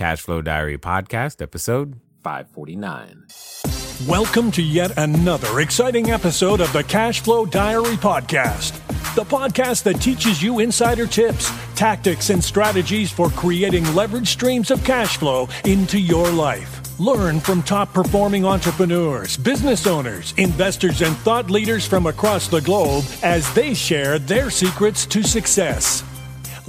Cash Flow Diary Podcast, episode 549. Welcome to yet another exciting episode of the Cash Flow Diary Podcast, the podcast that teaches you insider tips, tactics, and strategies for creating leverage streams of cash flow into your life. Learn from top performing entrepreneurs, business owners, investors, and thought leaders from across the globe as they share their secrets to success.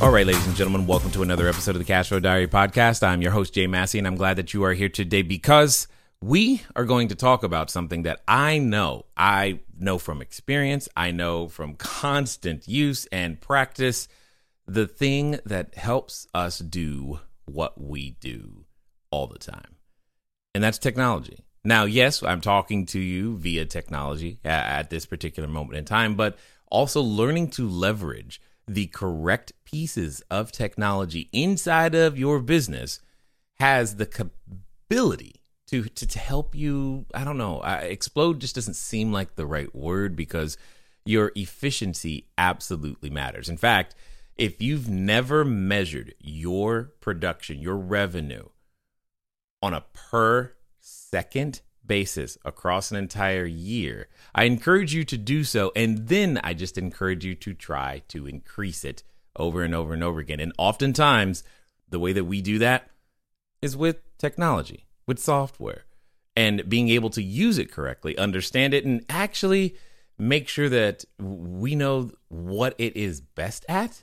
All right, ladies and gentlemen, welcome to another episode of the Cash Flow Diary Podcast. I'm your host, Jay Massey, and I'm glad that you are here today because we are going to talk about something that I know. I know from experience, I know from constant use and practice the thing that helps us do what we do all the time. And that's technology. Now, yes, I'm talking to you via technology uh, at this particular moment in time, but also learning to leverage the correct pieces of technology inside of your business has the ability to, to, to help you. I don't know. Uh, explode just doesn't seem like the right word because your efficiency absolutely matters. In fact, if you've never measured your production, your revenue on a per second basis across an entire year, I encourage you to do so. And then I just encourage you to try to increase it over and over and over again. And oftentimes, the way that we do that is with technology, with software, and being able to use it correctly, understand it, and actually make sure that we know what it is best at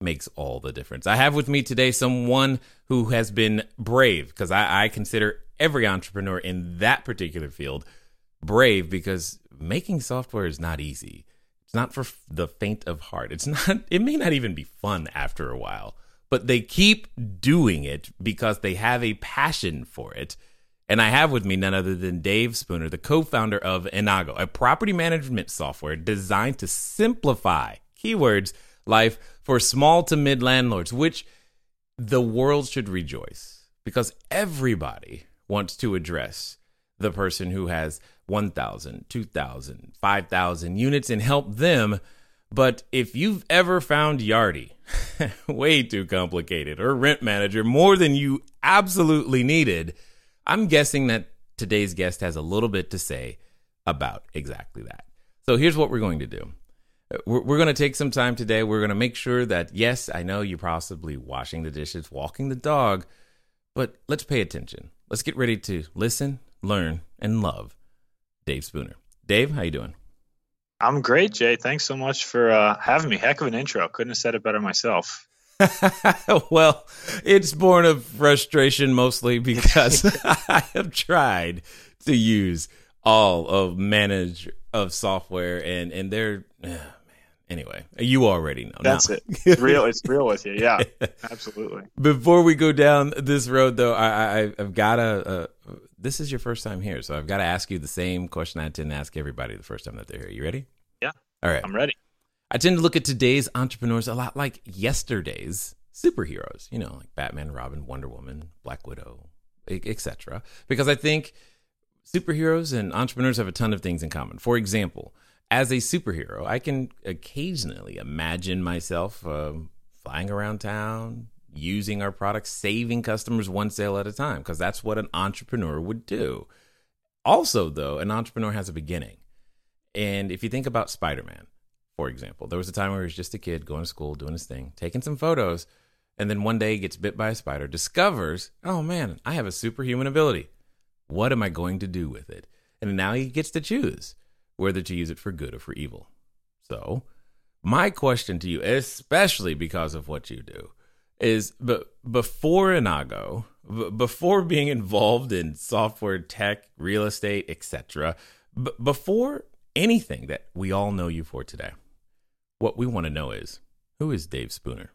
makes all the difference. I have with me today someone who has been brave because I, I, consider every entrepreneur in that particular field brave because making software is not easy. It's not for the faint of heart. It's not, it may not even be fun after a while, but they keep doing it because they have a passion for it. And I have with me none other than Dave Spooner, the co founder of Innago, a property management software designed to simplify keywords life for small to mid landlords, which the world should rejoice because everybody wants to address the person who has 1,000, 2,000, 5,000 units and help them. But if you've ever found Yardi way too complicated or Rent Manager more than you absolutely needed, I'm guessing that today's guest has a little bit to say about exactly that. So here's what we're going to do. We're, we're going to take some time today. We're going to make sure that, yes, I know you're possibly washing the dishes, walking the dog, but let's pay attention. Let's get ready to listen, learn, and love Dave Spooner. Dave, how you doing? I'm great, Jay. Thanks so much for uh, having me. Heck of an intro. Couldn't have said it better myself. well, it's born of frustration mostly because I have tried to use all of manage of software and and they're Anyway, you already know. That's now. it. It's real. It's real with you. Yeah, absolutely. Before we go down this road, though, I, I have got to. Uh, this is your first time here, so I've got to ask you the same question I tend to ask everybody the first time that they're here. You ready? Yeah. All right. I'm ready. I tend to look at today's entrepreneurs a lot like yesterday's superheroes. You know, like Batman, Robin, Wonder Woman, Black Widow, etc. Because I think superheroes and entrepreneurs have a ton of things in common. For example as a superhero, I can occasionally imagine myself uh, flying around town, using our products, saving customers one sale at a time, because that's what an entrepreneur would do. Also, though, an entrepreneur has a beginning. And if you think about Spider Man, for example, there was a time where he was just a kid going to school, doing his thing, taking some photos, and then one day he gets bit by a spider, discovers, oh man, I have a superhuman ability. What am I going to do with it? And now he gets to choose whether to use it for good or for evil. So, my question to you, especially because of what you do, is but before Innago, b- before being involved in software, tech, real estate, etc., b- before anything that we all know you for today, what we want to know is who is Dave Spooner?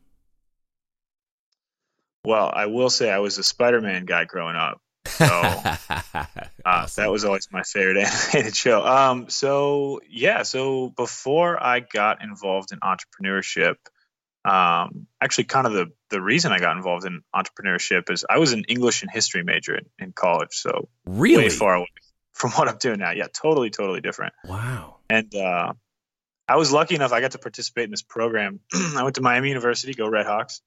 Well, I will say I was a Spider-Man guy growing up. So uh, that was always my favorite animated show. Um, so yeah, so before I got involved in entrepreneurship, um, actually, kind of the the reason I got involved in entrepreneurship is I was an English and history major in, in college, so really way far away from what I'm doing now. Yeah, totally, totally different. Wow. And uh, I was lucky enough; I got to participate in this program. I went to Miami University, go Redhawks.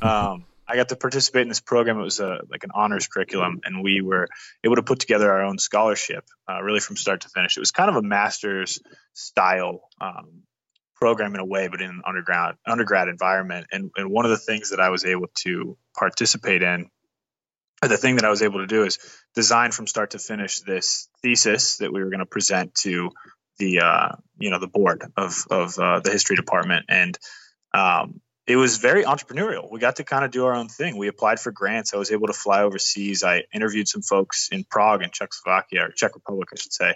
Um, I got to participate in this program. It was a, like an honors curriculum, and we were able to put together our own scholarship, uh, really from start to finish. It was kind of a master's style um, program in a way, but in an undergrad undergrad environment. And, and one of the things that I was able to participate in, the thing that I was able to do is design from start to finish this thesis that we were going to present to the uh, you know the board of of uh, the history department and um, it was very entrepreneurial. We got to kind of do our own thing. We applied for grants. I was able to fly overseas. I interviewed some folks in Prague and Czechoslovakia, or Czech Republic, I should say.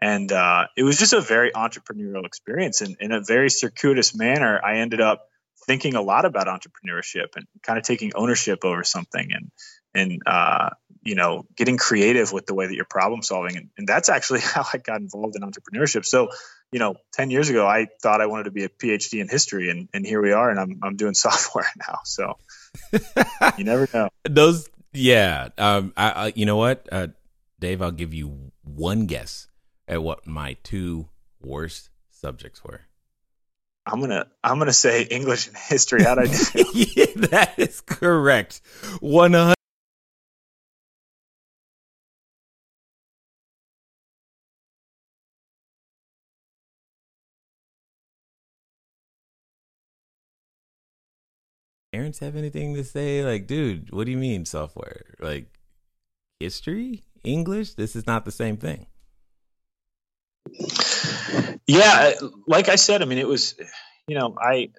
And uh, it was just a very entrepreneurial experience. And in a very circuitous manner, I ended up thinking a lot about entrepreneurship and kind of taking ownership over something and, and uh, you know, getting creative with the way that you're problem solving. And, and that's actually how I got involved in entrepreneurship. So you know, 10 years ago, I thought I wanted to be a PhD in history and, and here we are and I'm, I'm doing software now. So you never know. Those, yeah. Um, I, I, you know what, uh, Dave, I'll give you one guess at what my two worst subjects were. I'm gonna I'm gonna say English and history. How'd I do? yeah, that is correct. One hundred parents have anything to say? Like, dude, what do you mean software? Like, history, English? This is not the same thing. Yeah, like I said, I mean, it was, you know, I,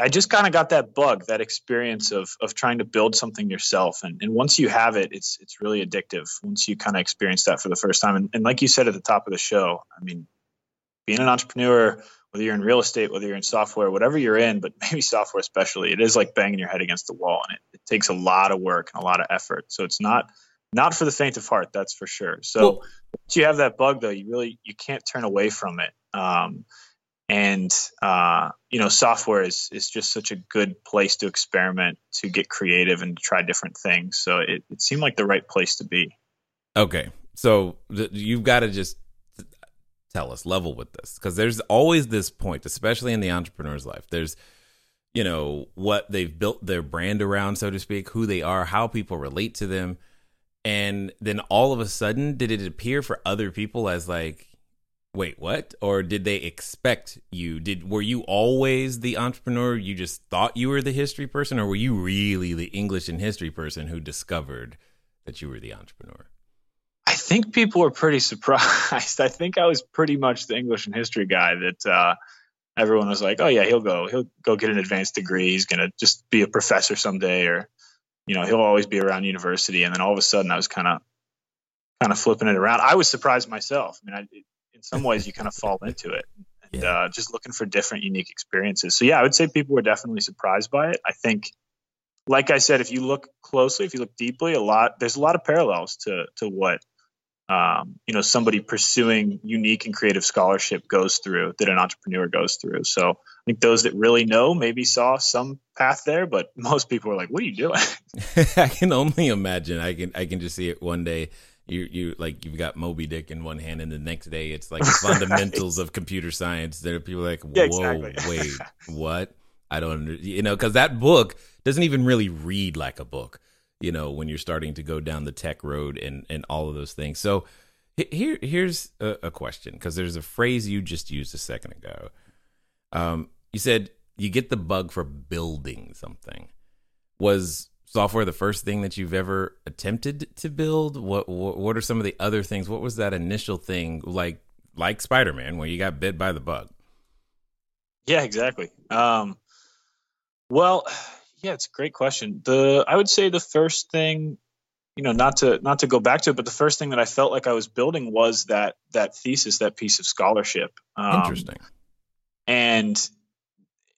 I just kind of got that bug, that experience of of trying to build something yourself, and and once you have it, it's it's really addictive. Once you kind of experience that for the first time, and, and like you said at the top of the show, I mean, being an entrepreneur whether you're in real estate, whether you're in software, whatever you're in, but maybe software especially, it is like banging your head against the wall, and it, it takes a lot of work and a lot of effort. So it's not not for the faint of heart, that's for sure. So well, once you have that bug, though, you really you can't turn away from it. Um, and uh, you know, software is is just such a good place to experiment, to get creative, and to try different things. So it, it seemed like the right place to be. Okay, so th- you've got to just tell us level with this. Because there's always this point especially in the entrepreneur's life there's you know what they've built their brand around so to speak who they are how people relate to them. And then all of a sudden did it appear for other people as like wait what? Or did they expect you? Did were you always the entrepreneur? You just thought you were the history person? Or were you really the english and history person who discovered that you were the entrepreneur think people were pretty surprised. I think I was pretty much the English and history guy that uh, everyone was like, "Oh yeah, he'll go. He'll go get an advanced degree. He's gonna just be a professor someday, or you know, he'll always be around university." And then all of a sudden, I was kind of kind of flipping it around. I was surprised myself. I mean, I, in some ways, you kind of fall into it, and yeah. uh, just looking for different, unique experiences. So yeah, I would say people were definitely surprised by it. I think like I said, if you look closely, if you look deeply, a lot there's a lot of parallels to to what um, you know somebody pursuing unique and creative scholarship goes through that an entrepreneur goes through so i think those that really know maybe saw some path there but most people are like what are you doing i can only imagine i can i can just see it one day you you like you've got Moby Dick in one hand, and the next day it's like the fundamentals of computer science. There are people like, whoa, yeah, exactly. wait, what? I don't, you know, because that book doesn't even really read like a book you know, when you're starting to go down the tech road and and all of those things. So here here's a, a question because there's a phrase you just used a second ago. Um, you said you get the bug for building something. Was software the first thing that you've ever attempted to build? What what, what are some of the other things? What was that initial thing like like Spider-Man where you got bit by the bug? Yeah, exactly. Um, well, yeah, it's a great question. The I would say the first thing, you know, not to not to go back to it, but the first thing that I felt like I was building was that that thesis, that piece of scholarship. Um, Interesting. And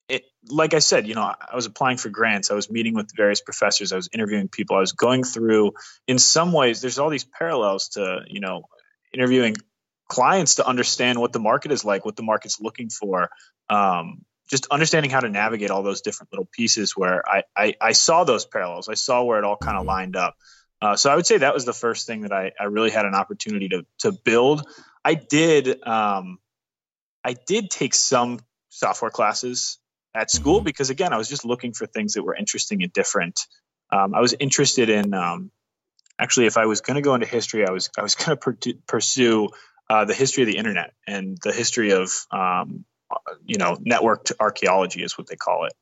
it like I said, you know, I was applying for grants. I was meeting with various professors. I was interviewing people. I was going through. In some ways, there's all these parallels to you know interviewing clients to understand what the market is like, what the market's looking for. Um, just understanding how to navigate all those different little pieces where I, I, I saw those parallels. I saw where it all kind of mm-hmm. lined up. Uh, so I would say that was the first thing that I, I really had an opportunity to to build. I did um, I did take some software classes at school mm-hmm. because again I was just looking for things that were interesting and different. Um, I was interested in um, actually if I was going to go into history, I was I was going to pursue uh, the history of the internet and the history of um, you know networked archaeology is what they call it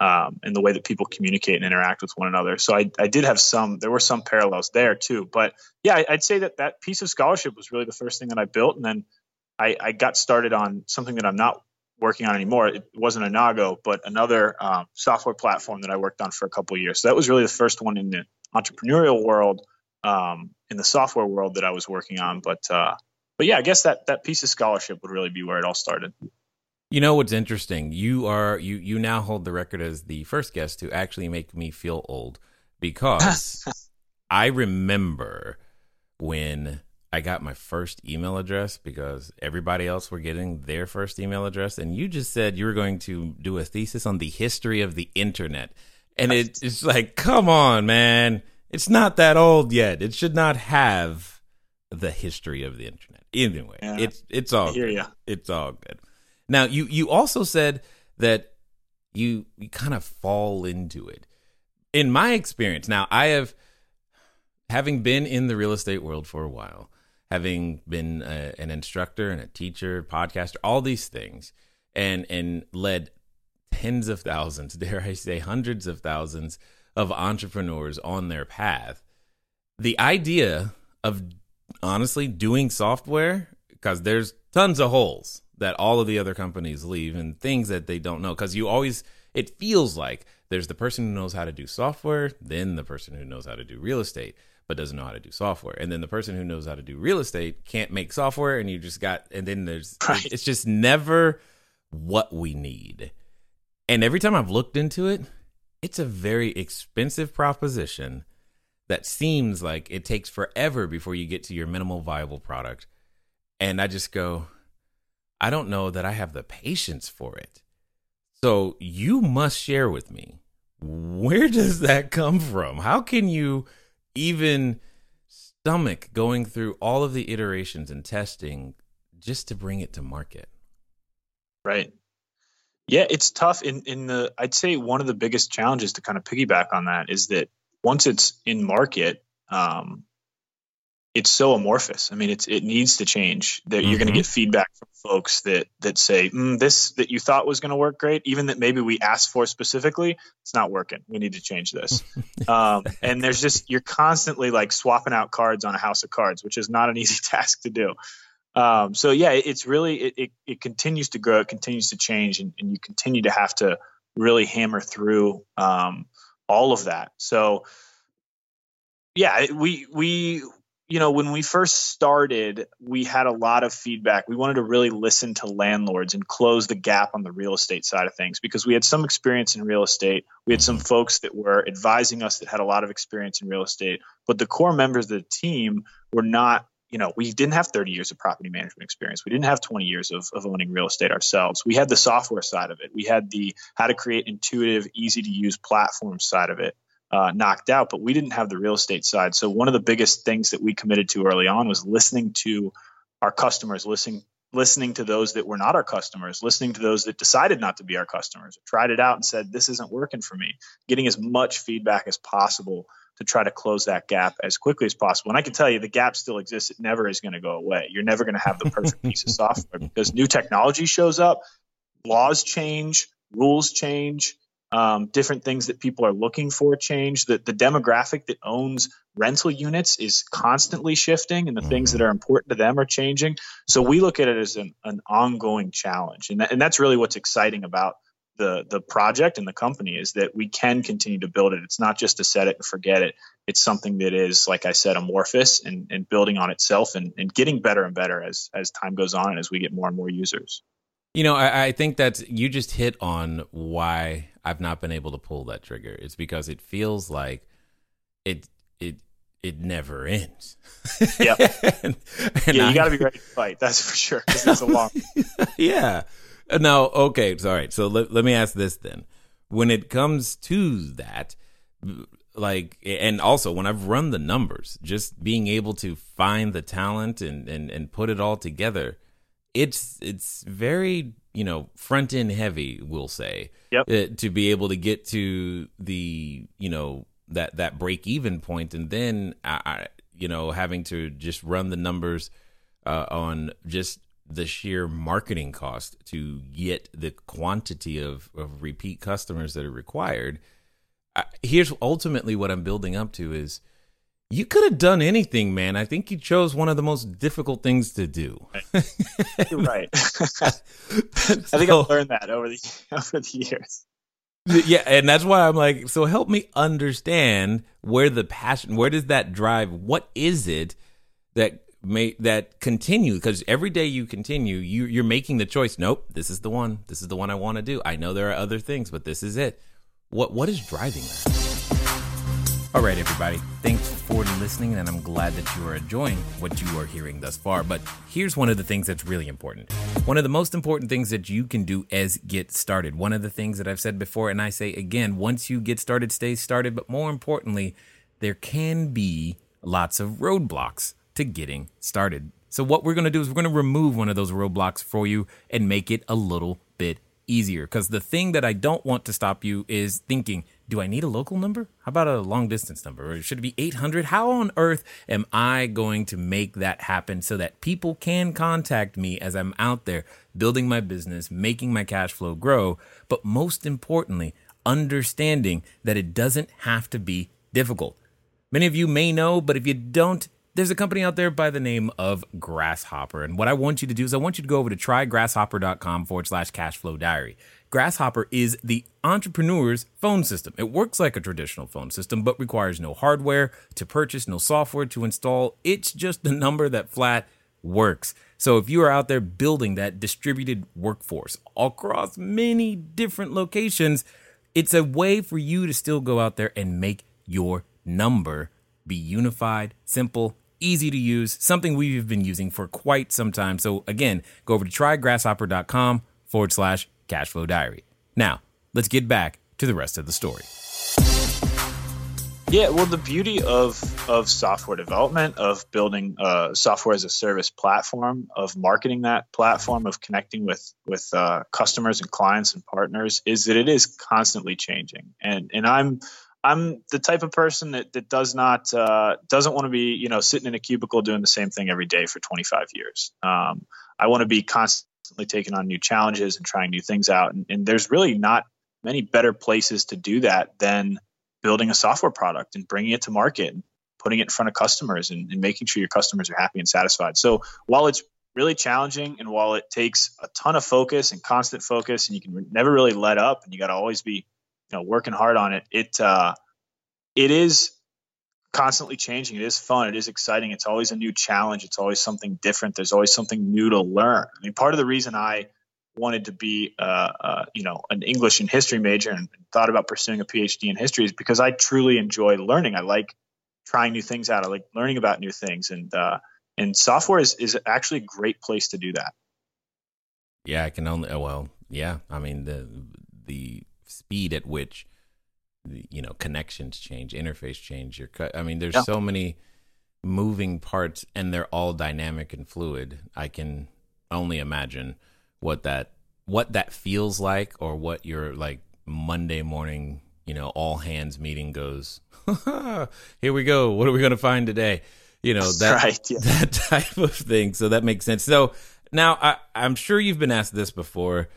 um, and the way that people communicate and interact with one another. So I, I did have some, there were some parallels there too. But yeah, I, would say that that piece of scholarship was really the first thing that I built. And then I, I got started on something that I'm not working on anymore. It wasn't Innago, but another um, software platform that I worked on for a couple years. So that was really the first one in the entrepreneurial world, um, in the software world that I was working on. But uh, but yeah, I guess that that piece of scholarship would really be where it all started. You know what's interesting? You are you you now hold the record as the first guest to actually make me feel old because I remember when I got my first email address because everybody else were getting their first email address and you just said you were going to do a thesis on the history of the internet. And it, it's like, come on, man. It's not that old yet. It should not have the history of the internet. Anyway, yeah. it's it's all good. It's all good. Now, you you also said that you you kind of fall into it. In my experience, now I have having been in the real estate world for a while, having been a, an instructor and a teacher, podcaster, all these things, and and led tens of thousands, dare I say, hundreds of thousands of entrepreneurs on their path. The idea of honestly doing software because there's tons of holes that all of the other companies leave and things that they don't know. Because you always it feels like there's the person who knows how to do software then the person who knows how to do real estate but doesn't know how to do software. And then the person who knows how to do real estate can't make software and you just got and then there's right. it's just never what we need. And every time i've looked into it it's a very expensive proposition that seems like it takes forever before you get to your minimal viable product. And i just go I don't know that I have the patience for it. So you must share with me where does that come from? How can you even stomach going through all of the iterations and testing just to bring it to market? Right. Yeah, it's tough in in the I'd say one of the biggest challenges to kind of piggyback on that is that once it's in market, um, it's so amorphous. I mean, it's it needs to change. That mm-hmm. you're going to get feedback from folks that that say mm, this that you thought was going to work great, even that maybe we asked for specifically, it's not working. We need to change this. um, and there's just you're constantly like swapping out cards on a house of cards, which is not an easy task to do. Um, so yeah, it, it's really it, it, it continues to grow, it continues to change, and, and you continue to have to really hammer through um, all of that. So yeah, we we you know, when we first started, we had a lot of feedback. We wanted to really listen to landlords and close the gap on the real estate side of things because we had some experience in real estate. We had some folks that were advising us that had a lot of experience in real estate, but the core members of the team were not, you know, we didn't have 30 years of property management experience. We didn't have 20 years of, of owning real estate ourselves. We had the software side of it. We had the how to create intuitive, easy to use platform side of it uh, knocked out, but we didn't have the real estate side. So one of the biggest things that we committed to early on was listening to our customers, listening listening to those that were not our customers, listening to those that decided not to be our customers, tried it out and said this isn't working for me, getting as much feedback as possible to try to close that gap as quickly as possible. And I can tell you the gap still exists. It never is going to go away. You're never going to have the perfect piece of software because new technology shows up, laws change, rules change, um, different things that people are looking for change. That the demographic that owns rental units is constantly shifting, and the things that mm-hmm. are important to them are changing. So we look at it as an, an ongoing challenge, and that, and that's really what's exciting about the the project and the company is that we can continue to build it. It's not just to set it and forget it. It's something that is, like I said, amorphous and, and building on itself and, and getting better and better as as time goes on and as we get more and more users. You know, I, I think that you just hit on why I've not been able to pull that trigger. It's because it feels like it it it never ends. Yeah, and, and yeah, you got to be ready to fight. That's for sure. It's a long. yeah. Now, okay, all right. So let, let me ask this then. When it comes to that, like, and also when I've run the numbers, just being able to find the talent and and and put it all together, it's it's very you know front end heavy. We'll say, yep. Uh, to be able to get to the you know that that break even point, and then I, I you know having to just run the numbers uh, on just the sheer marketing cost to get the quantity of, of repeat customers that are required. I, here's ultimately what I'm building up to is you could have done anything, man. I think you chose one of the most difficult things to do. You're right. I think so, I've learned that over the over the years. Yeah, and that's why I'm like, so help me understand where the passion, where does that drive? What is it that may that continue because every day you continue you you're making the choice nope this is the one this is the one i want to do i know there are other things but this is it what what is driving that all right everybody thanks for listening and i'm glad that you are enjoying what you are hearing thus far but here's one of the things that's really important one of the most important things that you can do is get started one of the things that i've said before and i say again once you get started stay started but more importantly there can be lots of roadblocks to getting started. So, what we're going to do is we're going to remove one of those roadblocks for you and make it a little bit easier. Because the thing that I don't want to stop you is thinking, do I need a local number? How about a long distance number? Or should it be 800? How on earth am I going to make that happen so that people can contact me as I'm out there building my business, making my cash flow grow? But most importantly, understanding that it doesn't have to be difficult. Many of you may know, but if you don't, there's a company out there by the name of Grasshopper. And what I want you to do is I want you to go over to trygrasshopper.com forward slash cashflow diary. Grasshopper is the entrepreneur's phone system. It works like a traditional phone system, but requires no hardware to purchase, no software to install. It's just a number that flat works. So if you are out there building that distributed workforce across many different locations, it's a way for you to still go out there and make your number be unified, simple, easy to use, something we've been using for quite some time. So again, go over to trygrasshopper.com forward slash cashflow diary. Now, let's get back to the rest of the story. Yeah, well, the beauty of of software development, of building a software as a service platform, of marketing that platform, of connecting with with uh, customers and clients and partners, is that it is constantly changing. And and I'm I'm the type of person that, that does not uh, doesn't want to be you know sitting in a cubicle doing the same thing every day for 25 years. Um, I want to be constantly taking on new challenges and trying new things out. And, and, there's really not many better places to do that than building a software product and bringing it to market, and putting it in front of customers, and, and making sure your customers are happy and satisfied. So while it's really challenging and while it takes a ton of focus and constant focus, and you can never really let up, and you got to always be you know working hard on it it uh it is constantly changing. It is fun. It is exciting. It's always a new challenge. It's always something different. There's always something new to learn. I mean part of the reason i wanted to be uh, uh, you know an english and history major and thought about pursuing a phd in history is because i truly enjoy learning. I like trying new things out. I like learning about new things. And uh, and software is, is actually a great place to do that. Yeah i can only well yeah. I mean the the speed at which you know connections change, interface change. Your cut. I mean, there's yeah. so many moving parts, and they're all dynamic and fluid. I can only imagine what that what that feels like, or what your like Monday morning, you know, all hands meeting goes. Here we go. What are we going to find today? You know that right, yeah. that type of thing. So that makes sense. So now I, I'm sure you've been asked this before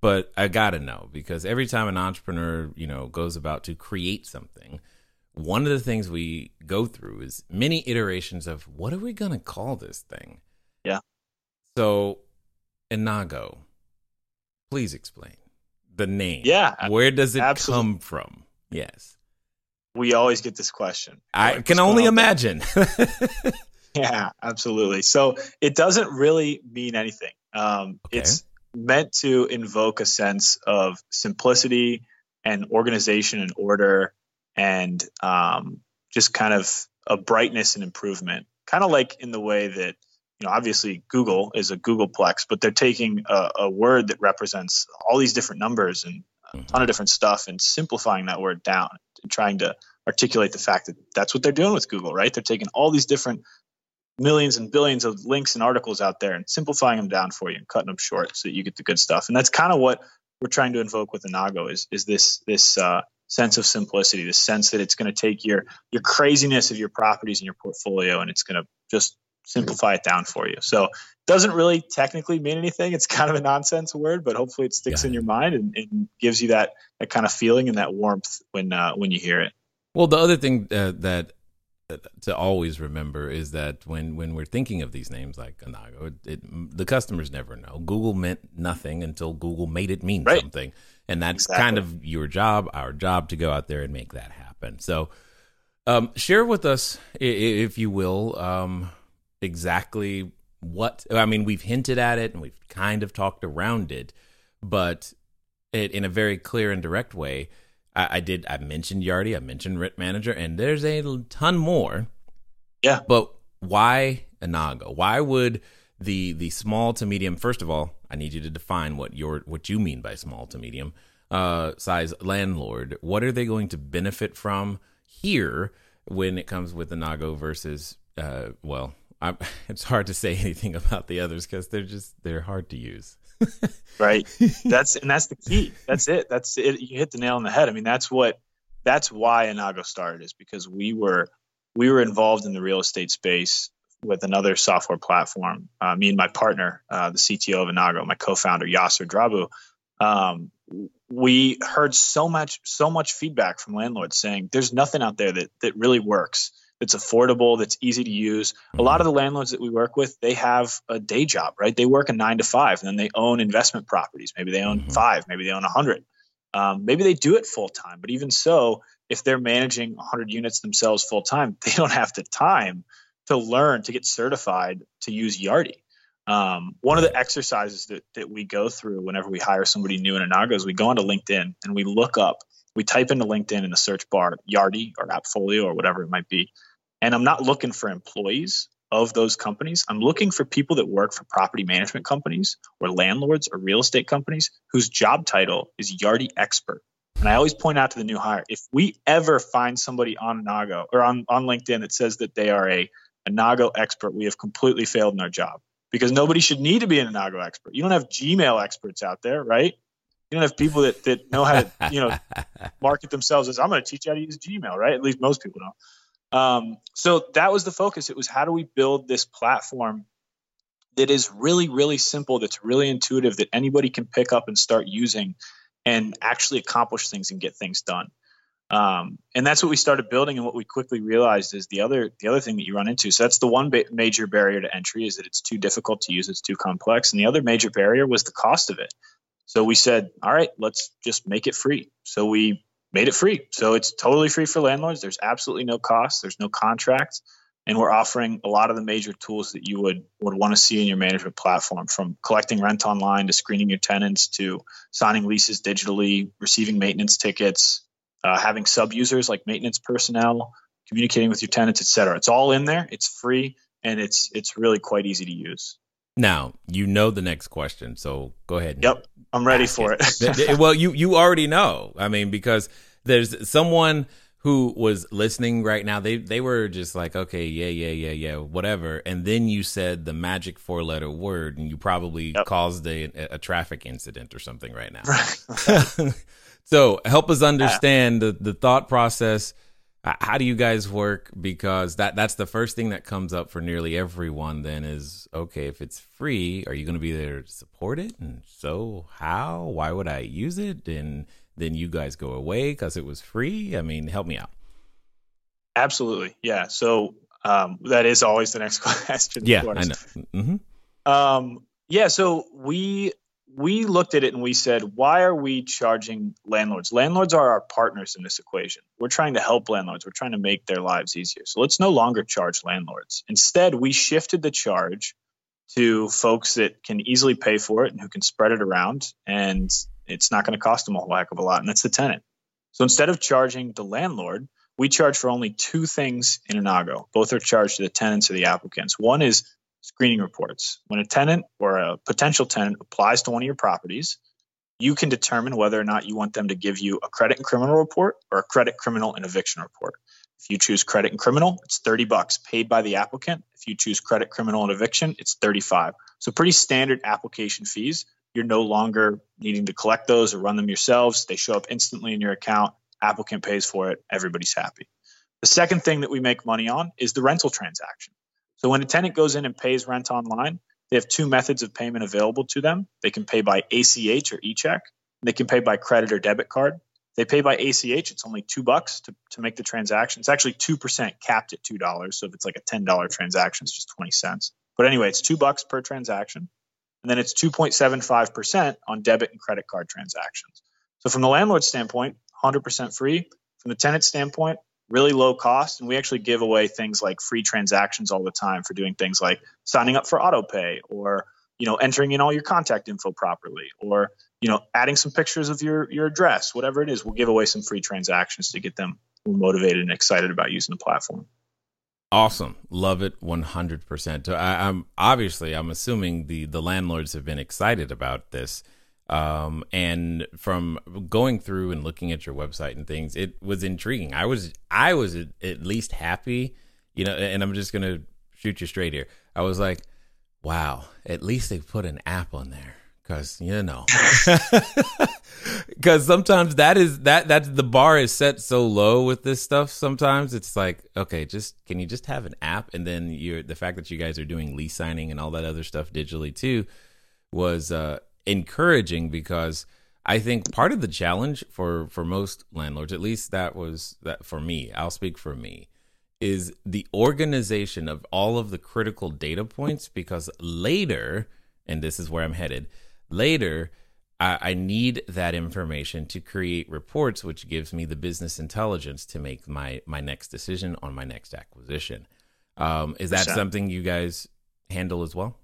but I gotta know because every time an entrepreneur, you know, goes about to create something, one of the things we go through is many iterations of what are we gonna call this thing? Yeah. So, Innago, please explain the name. Yeah. Where does it absolutely. come from? Yes. We always get this question. I can only imagine. yeah, absolutely. So it doesn't really mean anything. Um, okay. It's meant to invoke a sense of simplicity and organization and order and um, just kind of a brightness and improvement. Kind of like in the way that, you know, obviously Google is a Googleplex, but they're taking a, a word that represents all these different numbers and a mm-hmm. ton of different stuff and simplifying that word down and trying to articulate the fact that that's what they're doing with Google, right? They're taking all these different millions and billions of links and articles out there and simplifying them down for you and cutting them short so that you get the good stuff. And that's kind of what we're trying to invoke with Innago is is this this uh, sense of simplicity, the sense that it's going to take your your craziness of your properties and your portfolio and it's going to just simplify it down for you. So it doesn't really technically mean anything. It's kind of a nonsense word, but hopefully it sticks yeah. in your mind and, and, gives you that that kind of feeling and that warmth when uh, when you hear it. Well, the other thing uh, that to always remember is that when when we're thinking of these names like Innago, it, it, the customers never know. Google meant nothing until Google made it mean right. something, and that's exactly. kind of your job, our job, to go out there and make that happen. So, um, share with us, if you will, um, exactly what I mean. We've hinted at it and we've kind of talked around it, but it in a very clear and direct way I, I did. I mentioned Yardi. I mentioned Rent Manager, and there's a ton more. Yeah. But why Innago? Why would the the small to medium? First of all, I need you to define what your what you mean by small to medium uh, size landlord. What are they going to benefit from here when it comes with Innago versus uh, well, I, it's hard to say anything about the others because they're just they're hard to use right. That's and that's the key. That's it. That's it. You hit the nail on the head. I mean that's what that's why Innago started is because we were we were involved in the real estate space with another software platform. Uh, me and my partner uh, the cto of Innago my co-founder yasser drabu um, we heard so much so much feedback from landlords saying there's nothing out there that that really works that's affordable, that's easy to use. A lot of the landlords that we work with, they have a day job, right? They work a nine to five, and then they own investment properties. Maybe they own mm-hmm. five, maybe they own a hundred. Um, maybe they do it full time, but even so, if they're managing 100 units themselves full time, they don't have the time to learn to get certified to use Yardi. Um, one of the exercises that, that we go through whenever we hire somebody new in Innago is we go onto LinkedIn and we look up, we type into LinkedIn in the search bar Yardi or Appfolio or whatever it might be, and I'm not looking for employees of those companies. I'm looking for people that work for property management companies or landlords or real estate companies whose job title is Yardi expert. And I always point out to the new hire if we ever find somebody on Nago or on, on LinkedIn that says that they are a, a Nago expert, we have completely failed in our job because nobody should need to be an Nago expert. You don't have Gmail experts out there, right? You don't have people that, that know how to, you know, market themselves as I'm going to teach you how to use Gmail, right? At least most people don't. Um, so that was the focus. It was how do we build this platform that is really, really simple, that's really intuitive, that anybody can pick up and start using and actually accomplish things and get things done. Um, and that's what we started building. And what we quickly realized is the other the other thing that you run into. So that's the one ba- major barrier to entry is that it's too difficult to use. It's too complex. And the other major barrier was the cost of it. So we said, all right, let's just make it free. So we made it free. So it's totally free for landlords. There's absolutely no cost. There's no contracts. And we're offering a lot of the major tools that you would, would want to see in your management platform from collecting rent online to screening your tenants to signing leases digitally, receiving maintenance tickets, uh, having sub users like maintenance personnel, communicating with your tenants, et cetera. It's all in there. It's free and it's it's really quite easy to use. Now you know the next question, so go ahead. yep, I'm ready for it. it. well, you you already know. I mean, because there's someone who was listening right now. They they were just like, okay, yeah, yeah, yeah, yeah, whatever. And then you said the magic four letter word, and you probably yep. caused a, a traffic incident or something right now. so help us understand the the thought process how do you guys work? Because that that's the first thing that comes up for nearly everyone then is okay if it's free are you going to be there to support it? And so how? Why would i use it? And then you guys go away because it was free? I mean help me out. Absolutely. Yeah. So um, that is always the next question yeah i know. mm-hmm. um, yeah so we we looked at it and we said, why are we charging landlords? Landlords are our partners in this equation. We're trying to help landlords, we're trying to make their lives easier. So let's no longer charge landlords. Instead, we shifted the charge to folks that can easily pay for it and who can spread it around, and it's not going to cost them a whole heck of a lot, and that's the tenant. So instead of charging the landlord, we charge for only two things in Innago. Both are charged to the tenants or the applicants. One is screening reports. When a tenant or a potential tenant applies to one of your properties, you can determine whether or not you want them to give you a credit and criminal report or a credit, criminal, and eviction report. If you choose credit and criminal, it's 30 bucks paid by the applicant. If you choose credit, criminal, and eviction, it's 35. So pretty standard application fees. You're no longer needing to collect those or run them yourselves. They show up instantly in your account. Applicant pays for it. Everybody's happy. The second thing that we make money on is the rental transaction. So when a tenant goes in and pays rent online, they have two methods of payment available to them. They can pay by ACH or e-check. They can pay by credit or debit card. They pay by ACH. It's only two bucks to, to make the transaction. It's actually two percent capped at two dollars. So if it's like a ten dollar transaction, it's just twenty cents. But anyway, it's two bucks per transaction, and then it's two point seven five percent on debit and credit card transactions. So from the landlord standpoint, hundred percent free. From the tenant standpoint, really low cost. And we actually give away things like free transactions all the time for doing things like signing up for auto pay or you know entering in all your contact info properly or you know adding some pictures of your your address whatever it is we'll give away some free transactions to get them motivated and excited about using the platform. Awesome. Love it 100% I, i'm obviously i'm assuming the the landlords have been excited about this um, and from going through and looking at your website and things, it was intriguing. I was I was at least happy, you know. And I'm just gonna shoot you straight here. I was like, wow, at least they put an app on there because you know because sometimes that is that that's the bar is set so low with this stuff sometimes it's like okay just can you just have an app and then you're the fact that you guys are doing lease signing and all that other stuff digitally too was uh encouraging because I think part of the challenge for for most landlords, at least that was that for me, I'll speak for me, is the organization of all of the critical data points because later, and this is where I'm headed, later I, I need that information to create reports, which gives me the business intelligence to make my my next decision on my next acquisition. Um, is that something you guys handle as well?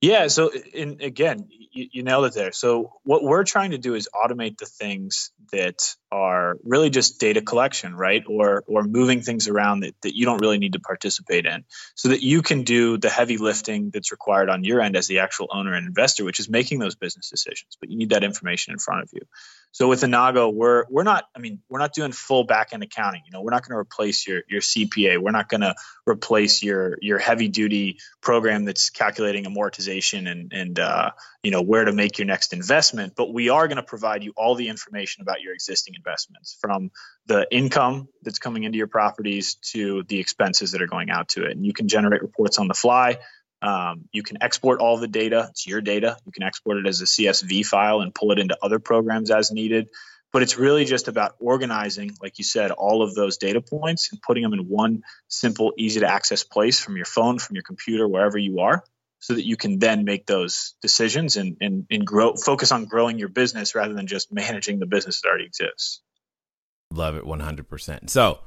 Yeah. So, in, again, you, you nailed it there. So, what we're trying to do is automate the things that are really just data collection, right? Or or moving things around that, that you don't really need to participate in, so that you can do the heavy lifting that's required on your end as the actual owner and investor, which is making those business decisions. But you need that information in front of you. So with Innago, we're we're not. I mean, we're not doing full back end accounting. You know, we're not going to replace your your CPA. We're not going to replace your your heavy duty program that's calculating amortization and and uh, you know where to make your next investment. But we are going to provide you all the information about your existing investments, from the income that's coming into your properties to the expenses that are going out to it, and you can generate reports on the fly. Um, you can export all the data. It's your data. You can export it as a CSV file and pull it into other programs as needed. But it's really just about organizing, like you said, all of those data points and putting them in one simple, easy to access place from your phone, from your computer, wherever you are, so that you can then make those decisions and, and, and grow, focus on growing your business rather than just managing the business that already exists. Love it 100%. So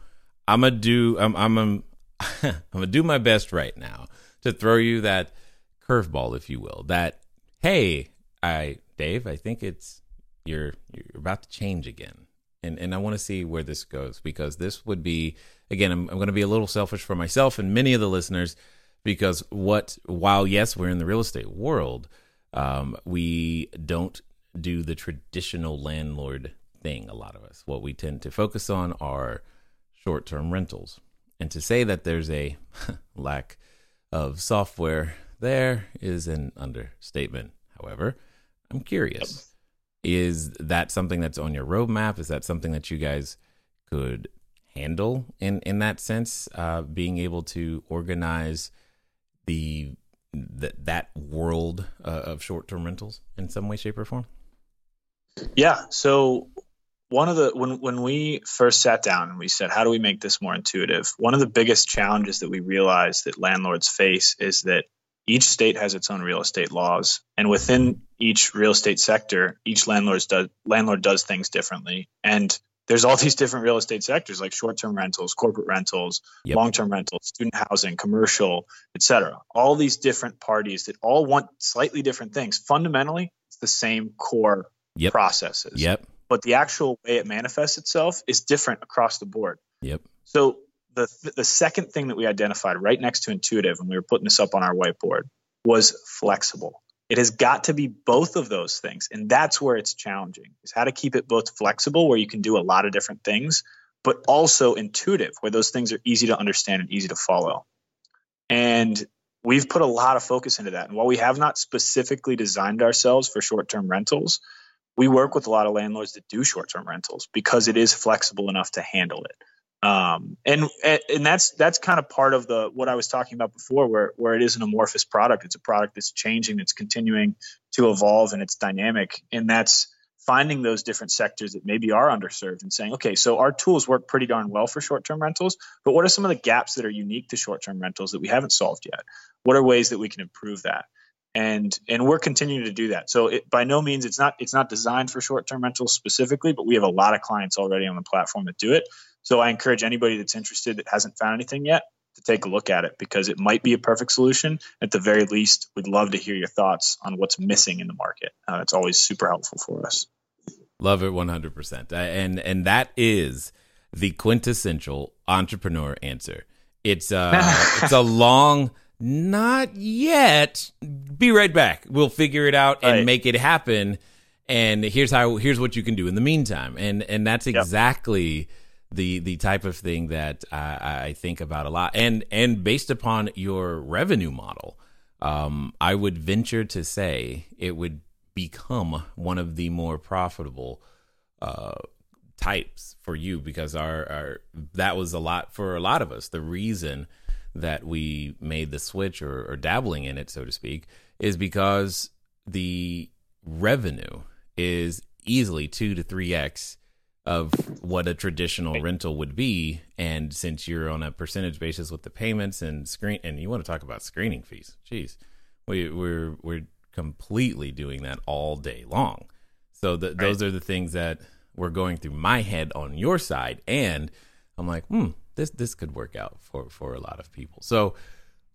I'm to do, I'm, I'm, I'm, I'm to do my best right now to throw you that curveball, if you will. That hey, I Dave, I think it's you're you're about to change again, and and I want to see where this goes because this would be again. I'm, I'm going to be a little selfish for myself and many of the listeners because what while yes we're in the real estate world, um, we don't do the traditional landlord thing. A lot of us, what we tend to focus on are short term rentals. And to say that there's a lack of software there is an understatement. However, I'm curious. Is that something that's on your roadmap? Is that something that you guys could handle in in that sense? Uh, being able to organize the that that world uh, of short term rentals in some way, shape, or form. Yeah. So one of the when when we first sat down and we said how do we make this more intuitive one of the biggest challenges that we realized that landlords face is that each state has its own real estate laws and within each real estate sector each landlord does landlord does things differently and there's all these different real estate sectors like short-term rentals, corporate rentals, Yep. long-term rentals, student housing, commercial, etc. All these different parties that all want slightly different things. Fundamentally, it's the same core Yep. processes. Yep. But the actual way it manifests itself is different across the board. Yep. So the the second thing that we identified right next to intuitive when we were putting this up on our whiteboard was flexible. It has got to be both of those things, and that's where it's challenging. Is how to keep it both flexible, where you can do a lot of different things, but also intuitive, where those things are easy to understand and easy to follow. And we've put a lot of focus into that. And while we have not specifically designed ourselves for short-term rentals, we work with a lot of landlords that do short-term rentals because it is flexible enough to handle it um, and and that's that's kind of part of the what I was talking about before, where where it is an amorphous product. It's a product that's changing, it's continuing to evolve, and it's dynamic. And that's finding those different sectors that maybe are underserved and saying, okay, so our tools work pretty darn well for short-term rentals, but what are some of the gaps that are unique to short-term rentals that we haven't solved yet? What are ways that we can improve that? And and we're continuing to do that. So it, by no means it's not it's not designed for short-term rentals specifically, but we have a lot of clients already on the platform that do it. So I encourage anybody that's interested that hasn't found anything yet to take a look at it because it might be a perfect solution. At the very least, we'd love to hear your thoughts on what's missing in the market. Uh, it's always super helpful for us. Love it 100%. Uh, And and that is the quintessential entrepreneur answer. It's uh it's a long not yet. Be right back. We'll figure it out and Right. make it happen. And here's how here's what you can do in the meantime. And and that's exactly the the type of thing that I, I think about a lot. And and based upon your revenue model, um, I would venture to say it would become one of the more profitable uh, types for you because our, our that was a lot for a lot of us. The reason that we made the switch or, or dabbling in it, so to speak, is because the revenue is easily two to three x of what a traditional rental would be. And since you're on a percentage basis with the payments and screen, and you want to talk about screening fees, jeez, we, we're we're completely doing that all day long. So th- those are the things that were going through my head on your side, and I'm like, hmm, this this could work out for for a lot of people. So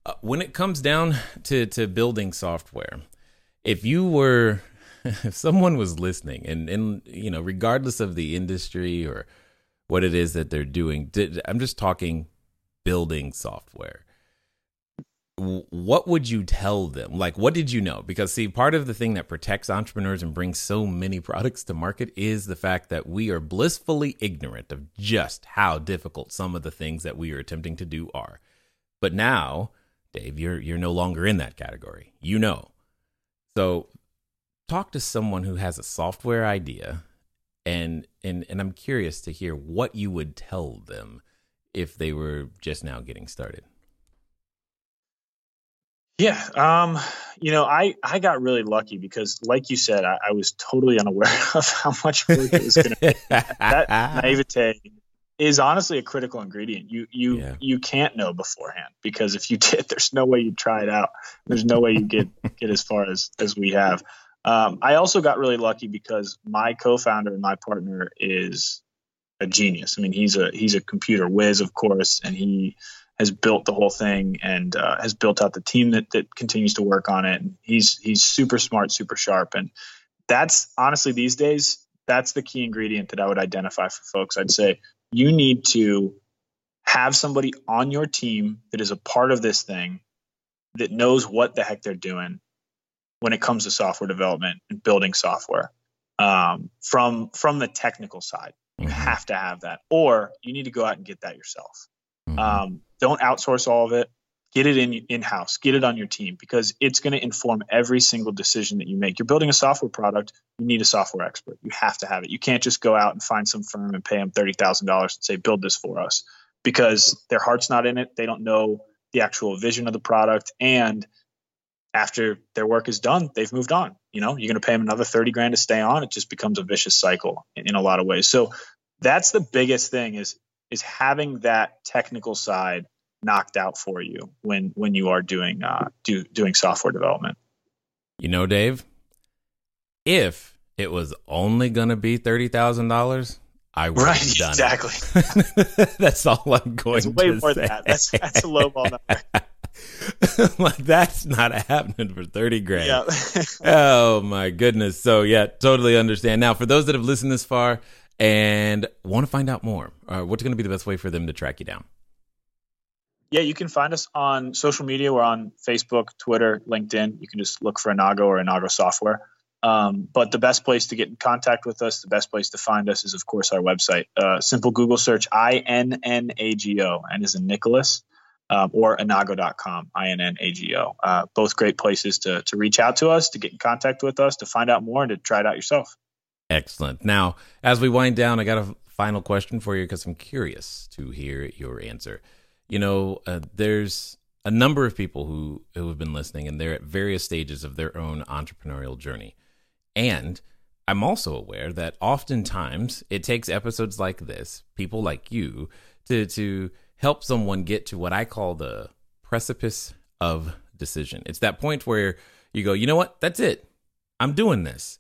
uh, when it comes down to to building software, if you were if someone was listening and and you know regardless of the industry or what it is that they're doing did, i'm just talking building software. What would you tell them? Like what did you know? Because see part of the thing that protects entrepreneurs and brings so many products to market is the fact that we are blissfully ignorant of just how difficult some of the things that we are attempting to do are. But now dave you're you're no longer in that category. You know. So talk to someone who has a software idea and and and I'm curious to hear what you would tell them if they were just now getting started. Yeah, um, you know, I I got really lucky because, like you said, I, I was totally unaware of how much work it was going to. that naivete is honestly a critical ingredient. You you Yeah. you can't know beforehand because if you did, there's no way you'd try it out. There's no way you get get as far as as we have. Um, I also got really lucky because my co-founder and my partner is a genius. I mean, he's a he's a computer whiz, of course, and he has built the whole thing and uh, has built out the team that that continues to work on it. And he's he's super smart, super sharp, and that's honestly these days that's the key ingredient that I would identify for folks. I'd say you need to have somebody on your team that is a part of this thing that knows what the heck they're doing when it comes to software development and building software um, from from the technical side. You Mhm. have to have that, or you need to go out and get that yourself. Mhm. Um, don't outsource all of it. Get it in in house. Get it on your team because it's going to inform every single decision that you make. You're building a software product. You need a software expert. You have to have it. You can't just go out and find some firm and pay them thirty thousand dollars and say build this for us because their heart's not in it. They don't know the actual vision of the product, and after their work is done, they've moved on. You know, you're going to pay them another 30 grand to stay on. It just becomes a vicious cycle in, in a lot of ways. So that's the biggest thing is, is having that technical side knocked out for you when, when you are doing, uh, do, doing software development. You know, Dave, if it was only going to be $30,000, I would Right, done exactly. that's all I'm going to do. It's way to more say. than that. That's that's a low ball number. like that's not happening for 30 grand. Yeah. oh my goodness. So yeah, totally understand. Now, for those that have listened this far and want to find out more, uh, what's going to be the best way for them to track you down? yeah, you can find us on social media. We're on Facebook, Twitter, LinkedIn. You can just look for Innago or Innago Software. Um, but the best place to get in contact with us, the best place to find us is, of course, our website. Uh, simple Google search I N N A G O, and is in Nicholas, um, or innago.com, I N N A G O. Uh, both great places to, to reach out to us, to get in contact with us, to find out more, and to try it out yourself. Excellent. Now, as we wind down, I got a final question for you because I'm curious to hear your answer. You know, uh, there's a number of people who, who have been listening, and they're at various stages of their own entrepreneurial journey. And I'm also aware that oftentimes it takes episodes like this, people like you, to to help someone get to what I call the precipice of decision. It's that point where you go, you know what, that's it. I'm doing this.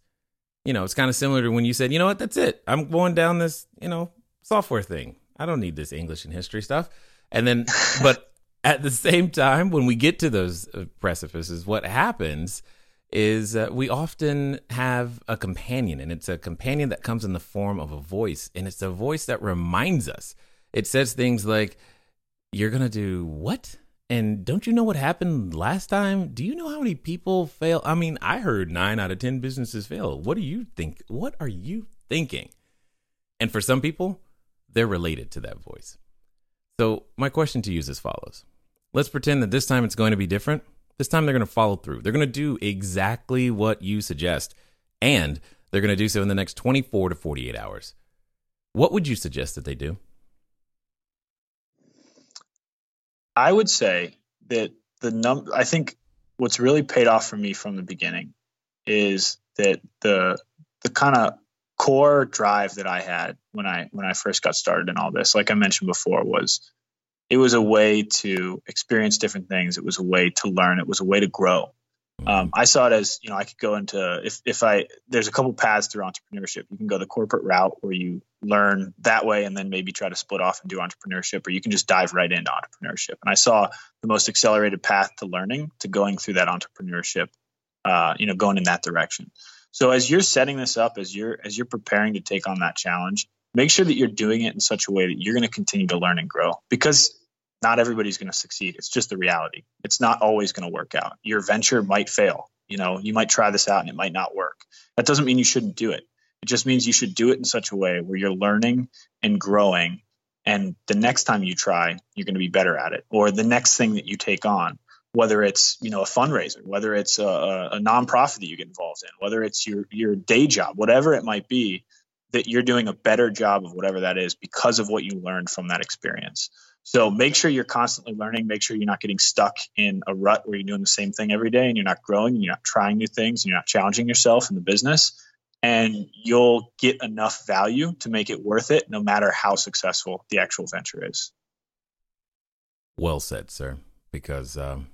You know, it's kind of similar to when you said, you know what, that's it. I'm going down this, you know, software thing. I don't need this English and history stuff. And then, but at the same time, when we get to those uh, precipices, what happens is uh, we often have a companion, and it's a companion that comes in the form of a voice, and it's a voice that reminds us. It says things like, You're going to do what? And don't you know what happened last time? Do you know how many people fail? I mean, I heard nine out of 10 businesses fail. What do you think? What are you thinking? And for some people, they're related to that voice. So, my question to you is as follows Let's pretend that this time it's going to be different. This time they're going to follow through. They're going to do exactly what you suggest, and they're going to do so in the next 24 to 48 hours. What would you suggest that they do? I would say that the num I think what's really paid off for me from the beginning is that the the kind of core drive that I had when I when I first got started in all this, like I mentioned before, was it was a way to experience different things. It was a way to learn. It was a way to grow. Um, I saw it as you know I could go into if if I there's a couple paths through entrepreneurship. You can go the corporate route where you learn that way and then maybe try to split off and do entrepreneurship, or you can just dive right into entrepreneurship. And I saw the most accelerated path to learning to going through that entrepreneurship, uh, you know, going in that direction. So as you're setting this up, as you're as you're preparing to take on that challenge, make sure that you're doing it in such a way that you're going to continue to learn and grow because not everybody's going to succeed. It's just the reality. It's not always going to work out. Your venture might fail. You know, you might try this out and it might not work. That doesn't mean you shouldn't do it. It just means you should do it in such a way where you're learning and growing. And the next time you try, you're going to be better at it. Or the next thing that you take on, whether it's you know a fundraiser, whether it's a, a nonprofit that you get involved in, whether it's your your day job, whatever it might be, that you're doing a better job of whatever that is because of what you learned from that experience. So make sure you're constantly learning. Make sure you're not getting stuck in a rut where you're doing the same thing every day and you're not growing and you're not trying new things and you're not challenging yourself in the business. And you'll get enough value to make it worth it, no matter how successful the actual venture is. Well said, sir. Because um,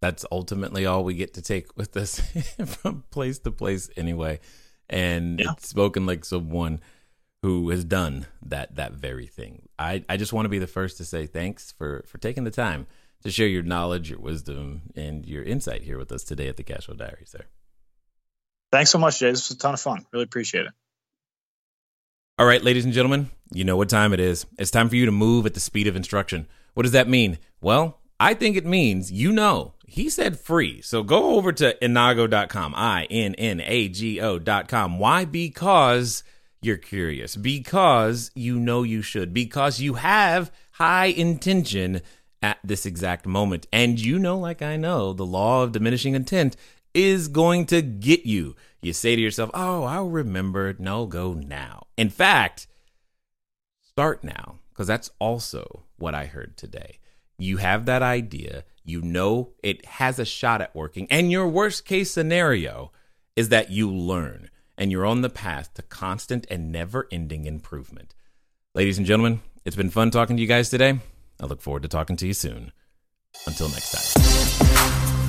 that's ultimately all we get to take with us from place to place, anyway. And Yeah. it's spoken like someone who has done that that very thing. I, I just want to be the first to say thanks for for taking the time to share your knowledge, your wisdom, and your insight here with us today at the Cashflow Diary, sir. Thanks so much, Jay. This was a ton of fun. Really appreciate it. All right, ladies and gentlemen, you know what time it is. It's time for you to move at the speed of instruction. What does that mean? Well, I think it means you know. He said free. So go over to innago.com, I N N A G O.com. Why? Because you're curious, because you know you should, because you have high intention at this exact moment. And you know, like I know, the law of diminishing intent is going to get you. You say to yourself, Oh, I'll remember. No, go now. In fact, start now, because that's also what I heard today. You have that idea, you know it has a shot at working, and your worst case scenario is that you learn and you're on the path to constant and never ending improvement. Ladies and gentlemen, it's been fun talking to you guys today. I look forward to talking to you soon. Until next time.